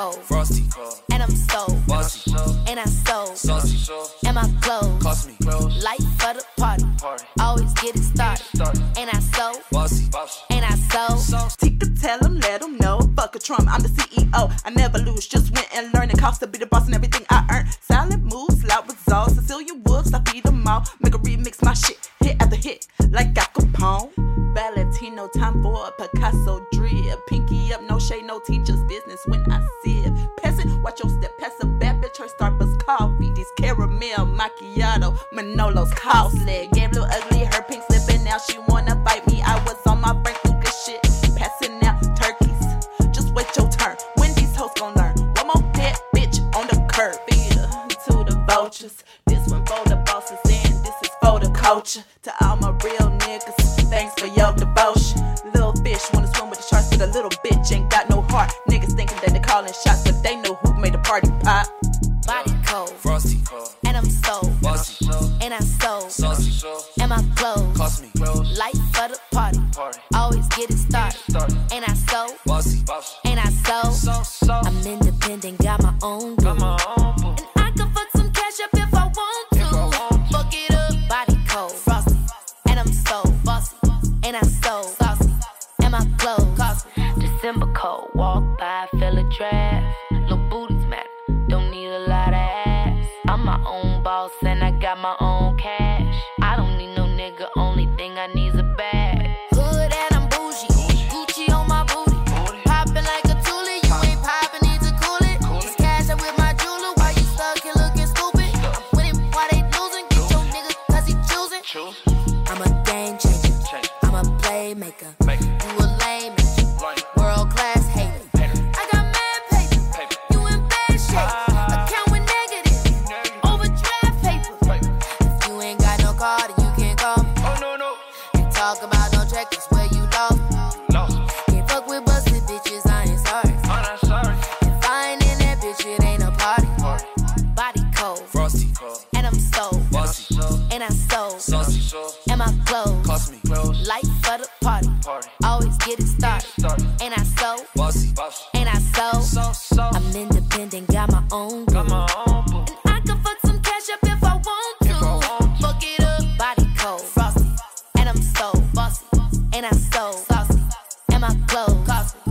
cold. Frosty. And I'm so, Bossy. And I sold. Saucy. And my clothes. Cost me. Life for the party. party. Always get it started. started. And I sold. Bossy. And I sold. Tika tell him, let him know. Fuck a Trump, I'm the CEO. I never lose, just win and learn. It costs to be the boss and everything I earn. Silent moves, loud results. Cecilia Woods, I feed them all. Make a remix my shit. Hit after hit, like Al Capone. Valentino, time for a Picasso drip. Pinky up, no shade, no teacher's business when I Manolo's costly. Game little ugly, her pink slipping now. She wanna fight me. I was on my Frank Lucas shit, passing out turkeys. Just wait your turn. When these hoes gon' learn? One more dead bitch on the curb. Feed her to the vultures. This one for the bosses, and this is for the culture. To all my real niggas, thanks for your devotion. Little fish wanna swim with the sharks, but a little bitch ain't got no heart. Niggas thinking that they calling shots, but they know who made the party pop. Body cold, Frosty, and I'm so, bossy, and I so, saucy, and my clothes, cost me, light for the party. party, Always get it started, started, and I so, bossy, Bossy. and I so. so, so, I'm independent, got my own boo. my own boo. And I can fuck some cash up if I want to. If I want Fuck it up, body cold, frosty, and I'm so bossy, and I so saucy, and my clothes cost me. December cold, walk by, feel a draft. Little booties matter, don't need a lot of ass. I'm my own boss and I got my own Choose, I'm a game changer, change, I'm a playmaker. make You a lame, cost me. Close. Life for the party. party. Always get it started. started. And I so bossy. bossy. And I so, so, so I'm independent, got my own. Got my own and I can fuck some cash up if I want to. I want to. Fuck it up, body cold, frosty. And I'm so bossy. And I so saucy. And my clothes cost me.